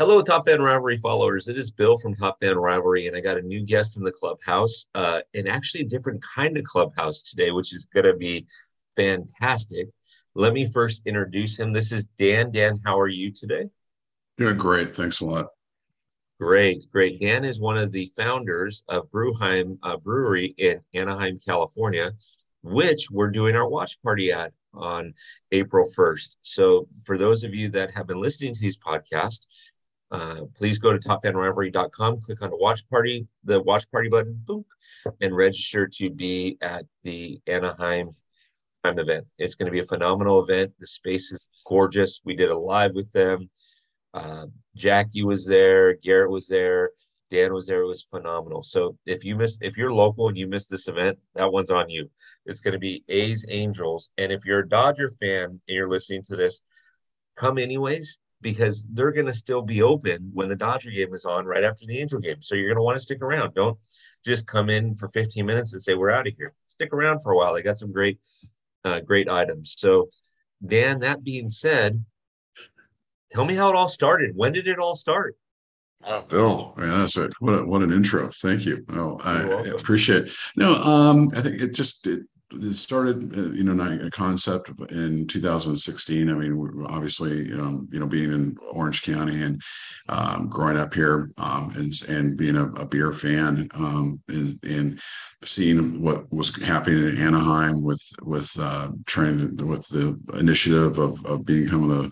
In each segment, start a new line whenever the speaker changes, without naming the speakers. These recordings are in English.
Hello, Top Fan Rivalry followers. It is Bill from Top Fan Rivalry, and I got a new guest in the clubhouse, uh, and actually a different kind of clubhouse today, which is going to be fantastic. Let me first introduce him. This is Dan. Dan, how are you today?
Yeah, great. Thanks a lot.
Great, great. Dan is one of the founders of Brewheim uh, Brewery in Anaheim, California, which we're doing our watch party at on April 1st. So, for those of you that have been listening to these podcasts, uh, please go to topfanrivalry.com, click on the watch party, the watch party button, boom, and register to be at the Anaheim event. It's going to be a phenomenal event. The space is gorgeous. We did a live with them. Uh, Jackie was there, Garrett was there, Dan was there. It was phenomenal. So if you miss, if you're local and you miss this event, that one's on you. It's going to be A's Angels, and if you're a Dodger fan and you're listening to this, come anyways because they're going to still be open when the Dodger game is on right after the Angel game. So you're going to want to stick around. Don't just come in for 15 minutes and say we're out of here. Stick around for a while. They got some great, uh, great items. So, Dan. That being said, tell me how it all started. When did it all start?
Oh, Bill, man, that's a what, a, what an intro. Thank you. No, I, I appreciate. It. No, um, I think it just it, it started, uh, you know, a concept in 2016. I mean, obviously, um, you know, being in Orange County and um, growing up here um, and, and being a, a beer fan um, and, and, seeing what was happening in Anaheim with with uh, trying to, with the initiative of, of becoming the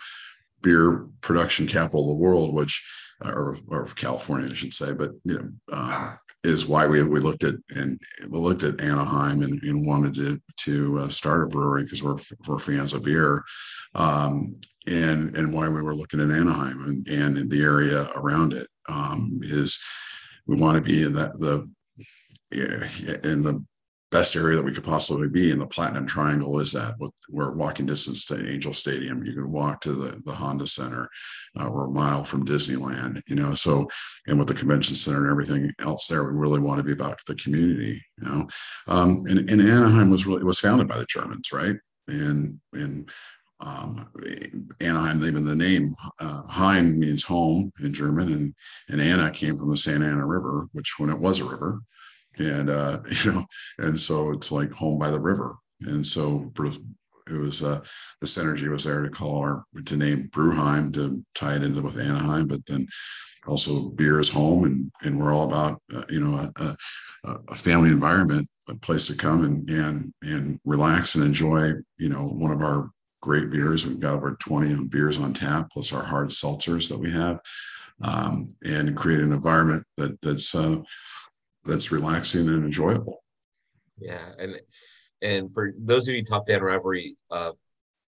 beer production capital of the world, which or, or California, I should say, but you know, uh, is why we we looked at and we looked at Anaheim and, and wanted to to uh, start a brewery because we're we're fans of beer, um, and and why we were looking at Anaheim and and in the area around it um, is we want to be in that the in the best area that we could possibly be in the platinum triangle is that with we're walking distance to angel stadium. You can walk to the, the honda center uh, we're a mile from disneyland you know? So and with the convention center and everything else there we really want to be about the community you know? Um, and, and anaheim was really was founded by the germans right? And and um, Anaheim, even the name uh, Heim means home in German, and and Anna came from the Santa Ana River, which when it was a river, and uh, you know, and so it's like home by the river. And so it was uh, the synergy was there to call our to name Brewheim to tie it into with Anaheim, but then also beer is home, and and we're all about uh, you know a, a, family environment, a place to come and and and relax and enjoy. You know, one of our great beers. We've got over 20 beers on tap, plus our hard seltzers that we have, um, and create an environment that that's uh, that's relaxing and enjoyable.
Yeah, and and for those of you top fan rivalry uh,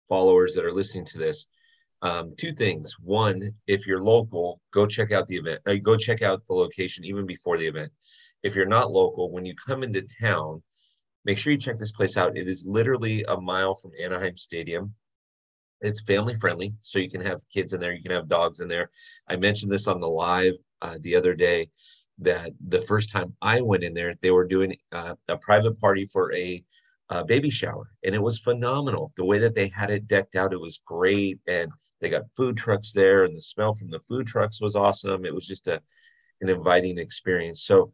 followers that are listening to this, um, two things. One, if you're local, go check out the event. Uh, go check out the location even before the event. If you're not local, when you come into town, make sure you check this place out. It is literally a mile from Anaheim Stadium. It's family friendly, so you can have kids in there, you can have dogs in there. I mentioned this on the live uh, the other day that the first time I went in there, they were doing uh, a private party for a, baby shower, and it was phenomenal. The way that they had it decked out, it was great, and they got food trucks there, and the smell from the food trucks was awesome. It was just a an inviting experience. So,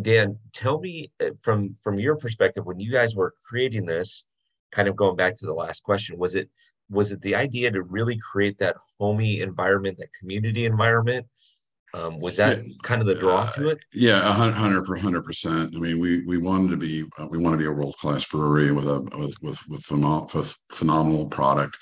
Dan, tell me uh, from from your perspective when you guys were creating this, kind of going back to the last question, was it was it the idea to really create that homey environment, that community environment? Um, was that yeah, kind of the draw uh, to it?
Yeah, hundred hundred percent. I mean, we we wanted to be uh, we want to be a world class brewery with a with with with, phenom- with phenomenal product,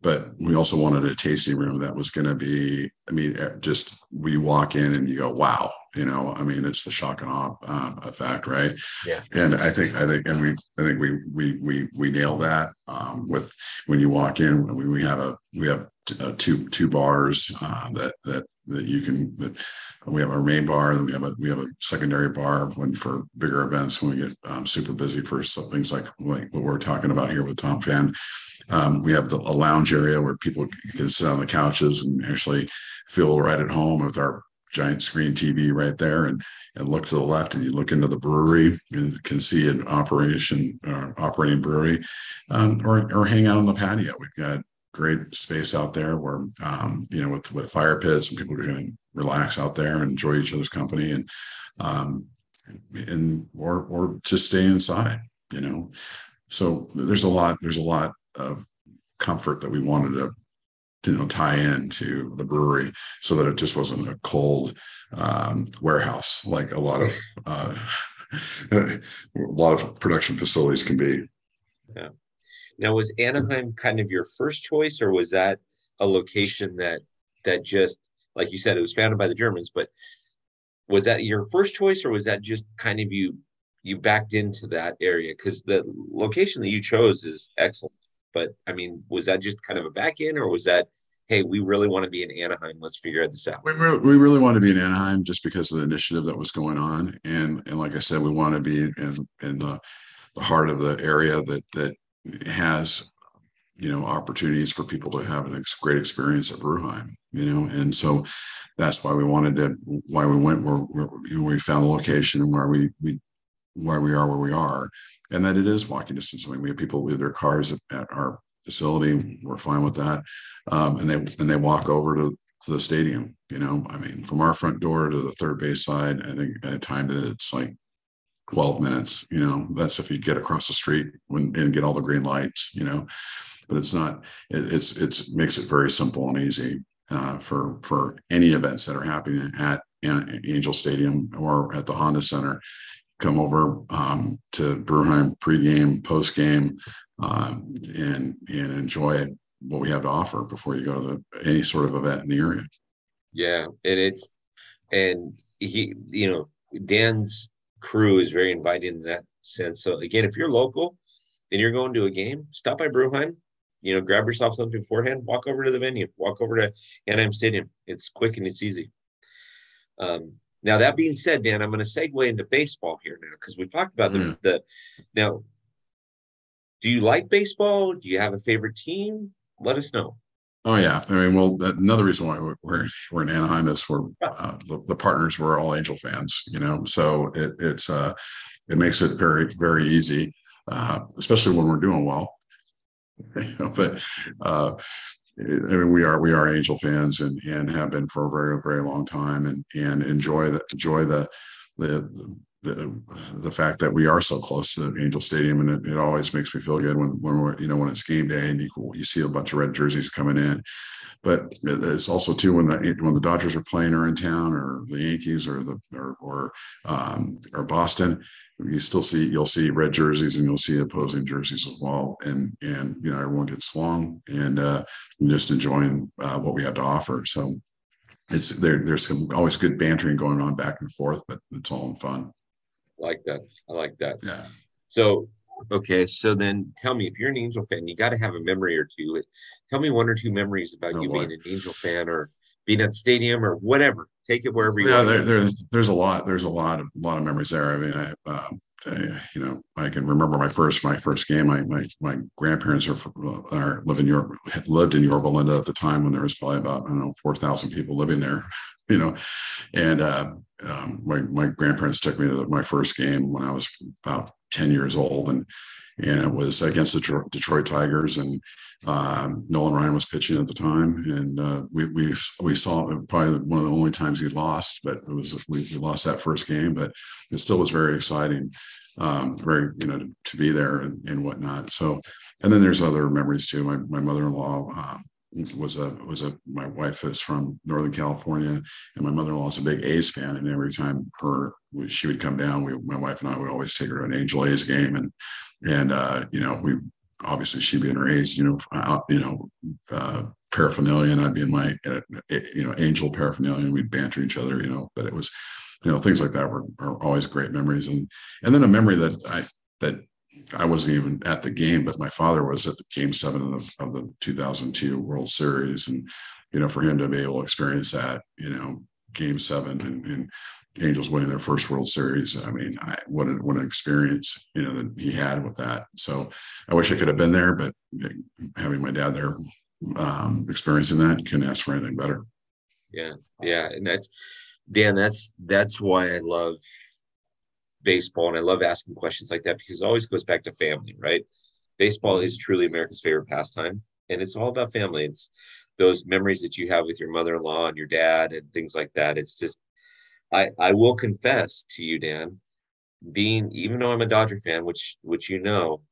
but we also wanted a tasting room that was going to be. I mean, just we walk in and you go, wow, you know. I mean, it's the shock and awe uh, effect, right?
Yeah.
And I think I think and we I think we we we we nail that um, with when you walk in. We we have a we have uh, two two bars uh, that that that you can that we have our main bar then we have a we have a secondary bar when for bigger events when we get um, super busy for things like, like what we're talking about here with Top Fan. Um, we have the, a lounge area where people can sit on the couches and actually feel right at home with our giant screen TV right there and, and look to the left and you look into the brewery and can see an operation uh, operating brewery um, or, or hang out on the patio. We've got great space out there where um, you know with with fire pits and people can relax out there and enjoy each other's company and um, and or or just stay inside. You know, so there's a lot there's a lot of comfort that we wanted to you know tie in to the brewery so that it just wasn't a cold um, warehouse like a lot of uh, a lot of production facilities can be.
Yeah. Now was anaheim kind of your first choice or was that a location that that just like you said it was founded by the germans but was that your first choice or was that just kind of you you backed into that area? Because the location that you chose is excellent but I mean, was that just kind of a back end, or was that, hey, we really want to be in Anaheim? Let's figure this out.
We, re- we really want to be in Anaheim just because of the initiative that was going on, and and like I said, we want to be in in the, the heart of the area that that has you know opportunities for people to have a great experience at Brewheim, you know, and so that's why we wanted to why we went where, where you know, we found the location and where we we why we are where we are, and that it is walking distance. I mean, we have people leave their cars at, our facility. We're fine with that, um, and they and they walk over to to the stadium. You know, I mean, from our front door to the third base side, I think at a time it's like 12 minutes. You know, that's if you get across the street when and get all the green lights. You know, but it's not. It, it's it's makes it very simple and easy uh, for for any events that are happening at Angel Stadium or at the Honda Center come over um, to Brewheim pregame, postgame, um, and and enjoy what we have to offer before you go to the, any sort of event in the area.
Yeah, and it's and he, you know, Dan's crew is very inviting in that sense. So again, if you're local and you're going to a game, stop by Brewheim. You know, grab yourself something beforehand. Walk over to the venue. Walk over to Anaheim Stadium. It's quick and it's easy. Um, now that being said, Dan, I'm going to segue into baseball here now because we talked about mm. the, the now. Do you like baseball? Do you have a favorite team? Let us know.
Oh yeah, I mean, well, another reason why we're we're in Anaheim is we're uh, the, the, partners were all Angel fans, you know, so it, it's uh, it makes it very very easy, uh, especially when we're doing well. you know, but uh, I mean, we are we are Angel fans and and have been for a very very long time, and and enjoy the enjoy the the the, the fact that we are so close to Angel Stadium, and it, it always makes me feel good when when we're you know when it's game day and you you see a bunch of red jerseys coming in. But it's also too when the when the Dodgers are playing or in town, or the Yankees, or the or or, um, or Boston, you still see you'll see red jerseys and you'll see opposing jerseys as well, and and you know everyone gets along and uh, just enjoying uh, what we have to offer. So it's there. There's some always good bantering going on back and forth, but it's all in fun
like that. I like that.
Yeah.
So, okay. So then tell me if you're an Angel fan, you got to have a memory or two. Tell me one or two memories about oh, you boy. being an Angel fan or being at the stadium or whatever. Take it wherever you
yeah, there, there, there's a lot. There's a lot of a lot of memories there. I mean, I, um, You know, I can remember my first my first game. My my, my grandparents are, are live in York had lived in Yorba Linda at the time when there was probably about I don't know four thousand people living there, you know, and uh, um, my my grandparents took me to my first game when I was about ten years old, and and it was against the Detroit Tigers, and um, Nolan Ryan was pitching at the time, and uh, we we we saw probably one of the only times he lost, but it was we, we lost that first game, but it still was very exciting, um, very you know to, to be there and, and, whatnot. So, and then there's other memories too. My my mother-in-law. Um, was a was a my wife is from Northern California and my mother-in-law is a big A's fan and every time her she would come down we my wife and I would always take her to an Angel A's game and and uh, you know we obviously she'd be in her A's you know out, you know uh, paraphernalia and I'd be in my uh, you know Angel paraphernalia and we'd banter each other you know but it was you know things like that were, are always great memories and and then a memory that I that I wasn't even at the game, but my father was at the game seven of, of the 2002 World Series. And, you know, for him to be able to experience that, you know, game seven and, and Angels winning their first World Series. I mean, I, what an what an experience you know that he had with that. So I wish I could have been there, but having my dad there, um, experiencing that, couldn't ask for anything better.
Yeah, yeah, and that's Dan. That's that's why I love baseball and I love asking questions like that because it always goes back to family, right? Baseball is truly America's favorite pastime and it's all about family. It's those memories that you have with your mother-in-law and your dad and things like that. It's just, I I will confess to you, Dan, being even though I'm a Dodger fan, which which you know,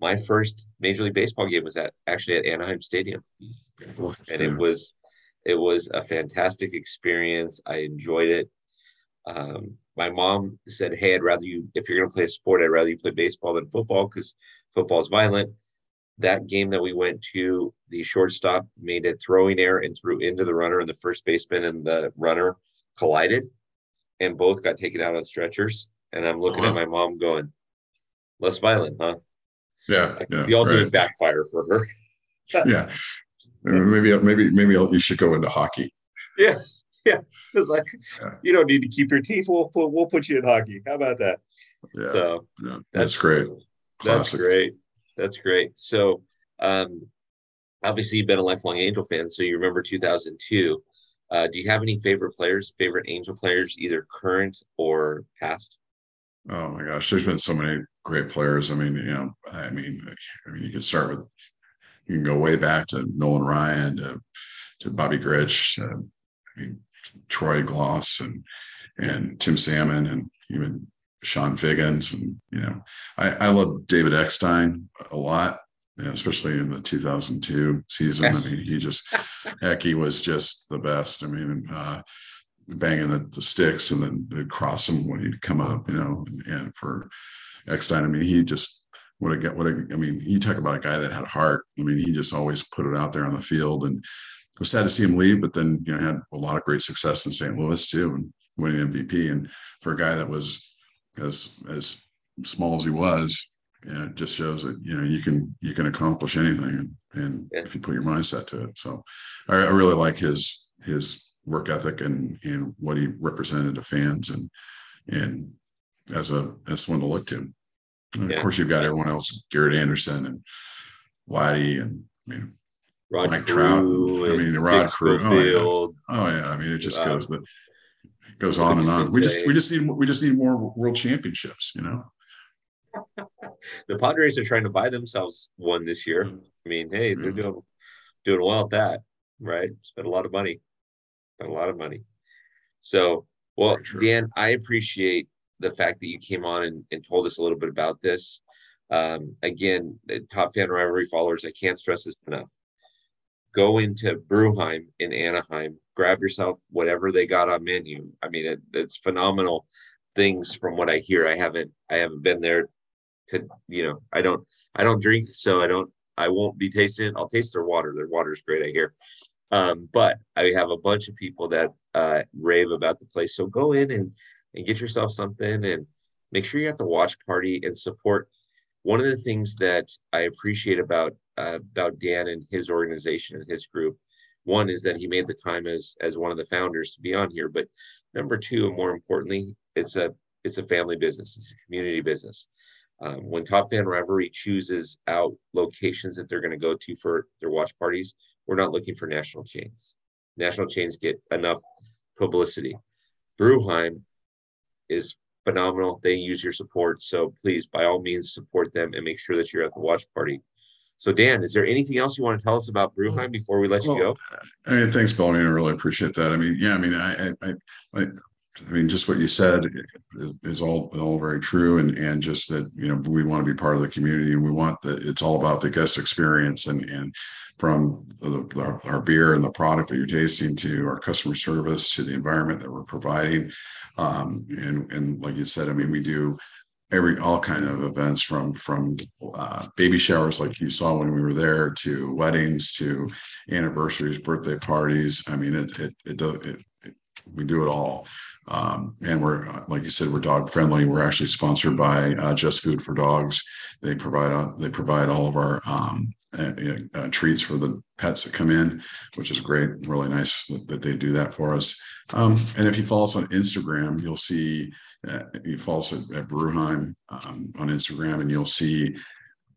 my first Major League Baseball game was at actually at Anaheim Stadium, and it was it was a fantastic experience. I enjoyed it. Um, my mom said, "Hey, I'd rather you if you're going to play a sport, I'd rather you play baseball than football because football is violent." That game that we went to, the shortstop made a throwing error and threw into the runner, and the first baseman and the runner collided, and both got taken out on stretchers. And I'm looking uh-huh. at my mom going, "Less violent, huh?"
Yeah, yeah
the ultimate right. backfire for her.
yeah, maybe maybe maybe you should go into hockey.
Yeah, yeah. It's like yeah. you don't need to keep your teeth. We'll put we'll put you in hockey. How about that?
Yeah, so yeah. That's, that's great.
Classic. That's great. That's great. So, um, obviously you've been a lifelong Angel fan, so you remember 2002. Uh, do you have any favorite players, favorite Angel players, either current or past?
Oh my gosh, there's been so many great players. I mean, you know, I mean, I mean, you can start with, you can go way back to Nolan Ryan, to, to Bobby Grich, I mean, Troy Glaus and and Tim Salmon, and even Chone Figgins, and you know, I, I love David Eckstein a lot, especially in the 2002 season. I mean, he just, heck, he was just the best. I mean, uh, banging the, the sticks and then they'd cross him when he'd come up, you know, and, and for Eckstein, I mean, he just what a what a, I mean, you talk about a guy that had heart. I mean, he just always put it out there on the field and it was sad to see him leave, but then, you know, had a lot of great success in St. Louis too and winning MVP. And for a guy that was as, as small as he was, you know, it just shows that, you know, you can, you can accomplish anything and, and yeah. if you put your mindset to it. So I, I really like his, his work ethic and and what he represented to fans and and as a as someone to look to. And yeah. Of course, you've got everyone else, Garrett Anderson and Vladdy and I mean Rod Mike Trout. I mean Rod Carew. Oh yeah. oh yeah. I mean it just uh, goes the goes on and on. We just we just need we just need more world championships. You know.
the Padres are trying to buy themselves one this year. Mm. I mean, hey, they're yeah. doing doing well at that, right? Spent a lot of money Spent a lot of money. So, well, Dan, I appreciate the fact that you came on and, and told us a little bit about this. Um, again, top fan rivalry followers, I can't stress this enough. Go into Brewheim in Anaheim, grab yourself whatever they got on menu. I mean, it, it's phenomenal things from what I hear. I haven't, I haven't been there to, you know, I don't, I don't drink, so I don't, I won't be tasting it. I'll taste their water. Their water is great, I hear. Um, but I have a bunch of people that uh, rave about the place. So go in and, and get yourself something and make sure you're at the watch party and support. One of the things that I appreciate about uh, about Dan and his organization and his group, one is that he made the time as as one of the founders to be on here. But number two, and more importantly, it's a it's a family business. It's a community business. Um, when Top Fan Rivalry chooses out locations that they're going to go to for their watch parties, we're not looking for national chains. National chains get enough publicity. Brewheim is phenomenal. They use your support. So please, by all means, support them and make sure that you're at the watch party. So, Dan, is there anything else you want to tell us about Brewheim before we let well, you go?
I mean, thanks. I, mean, I really appreciate that. I mean, yeah, I mean, I, I, I, I mean, just what you said is all all very true, and and just that you know we want to be part of the community, and we want that it's all about the guest experience, and and from the, our beer and the product that you're tasting to our customer service to the environment that we're providing, um, and and like you said, I mean, we do every all kind of events from from uh, baby showers like you saw when we were there to weddings to anniversaries birthday parties. I mean it it it, it, we do it all um, and we're, like you said, we're dog friendly. We're actually sponsored by uh, Just Food for Dogs. They provide uh, they provide all of our um, uh, uh, treats for the pets that come in, which is great. Really nice that, that they do that for us. Um, and if you follow us on Instagram, you'll see uh, you follow us at, at Brewheim um, on Instagram, and you'll see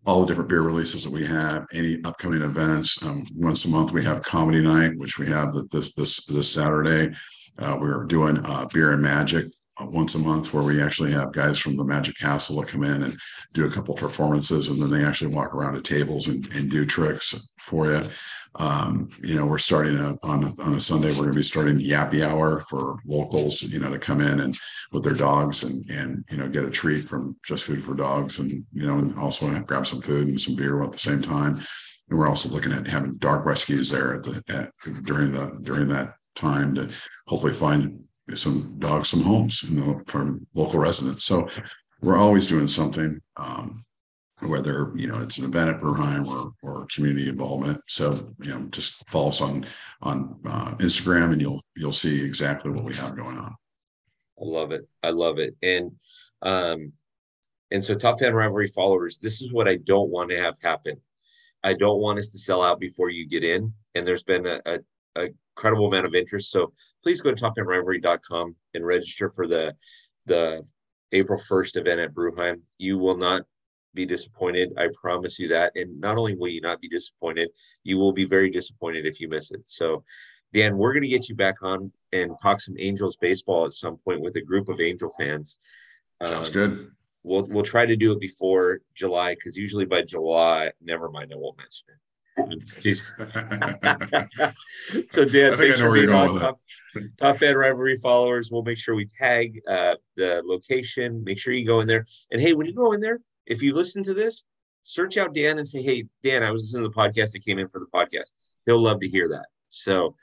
all the different beer releases that we have, any upcoming events. Um, once a month, we have comedy night, which we have this this this Saturday. Uh, we're doing uh, beer and magic once a month where we actually have guys from the Magic Castle come in and do a couple performances, and then they actually walk around to tables and, and do tricks for you. Um, you know, we're starting a, on a, on a Sunday. We're going to be starting Yappy Hour for locals, you know, to come in and with their dogs and and you know get a treat from Just Food for Dogs, and you know, and also grab some food and some beer at the same time. And we're also looking at having dog rescues there at the at, during the during that time to hopefully find some dogs some homes you know from local residents. So we're always doing something. Um, whether you know it's an event at Brewheim or or community involvement. So you know, just follow us on on uh, Instagram, and you'll you'll see exactly what we have going on.
I love it. I love it. And um, and so top fan rivalry followers, this is what I don't want to have happen. I don't want us to sell out before you get in. And there's been a, a, a incredible amount of interest. So please go to topfanrivalry.com and register for the the April 1st event at Brewheim. You will not be disappointed. I promise you that. And not only will you not be disappointed, you will be very disappointed if you miss it. So, Dan, we're going to get you back on and talk some Angels baseball at some point with a group of Angel fans.
Sounds um, good.
We'll we'll try to do it before July because usually by July, never mind, I won't mention it. So Dan, thanks for being on top, top fan rivalry followers. We'll make sure we tag uh, the location. Make sure you go in there. And hey, when you go in there, if you listen to this, search out Dan and say, Hey, Dan, I was listening to the podcast that came in for the podcast. He'll love to hear that. So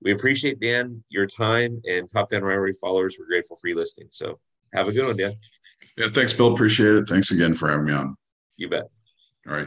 we appreciate Dan, your time and Top Fan Rivalry followers. We're grateful for you listening. So have a good one, Dan.
Yeah, thanks, Bill. Appreciate it. Thanks again for having me on.
You bet.
All right.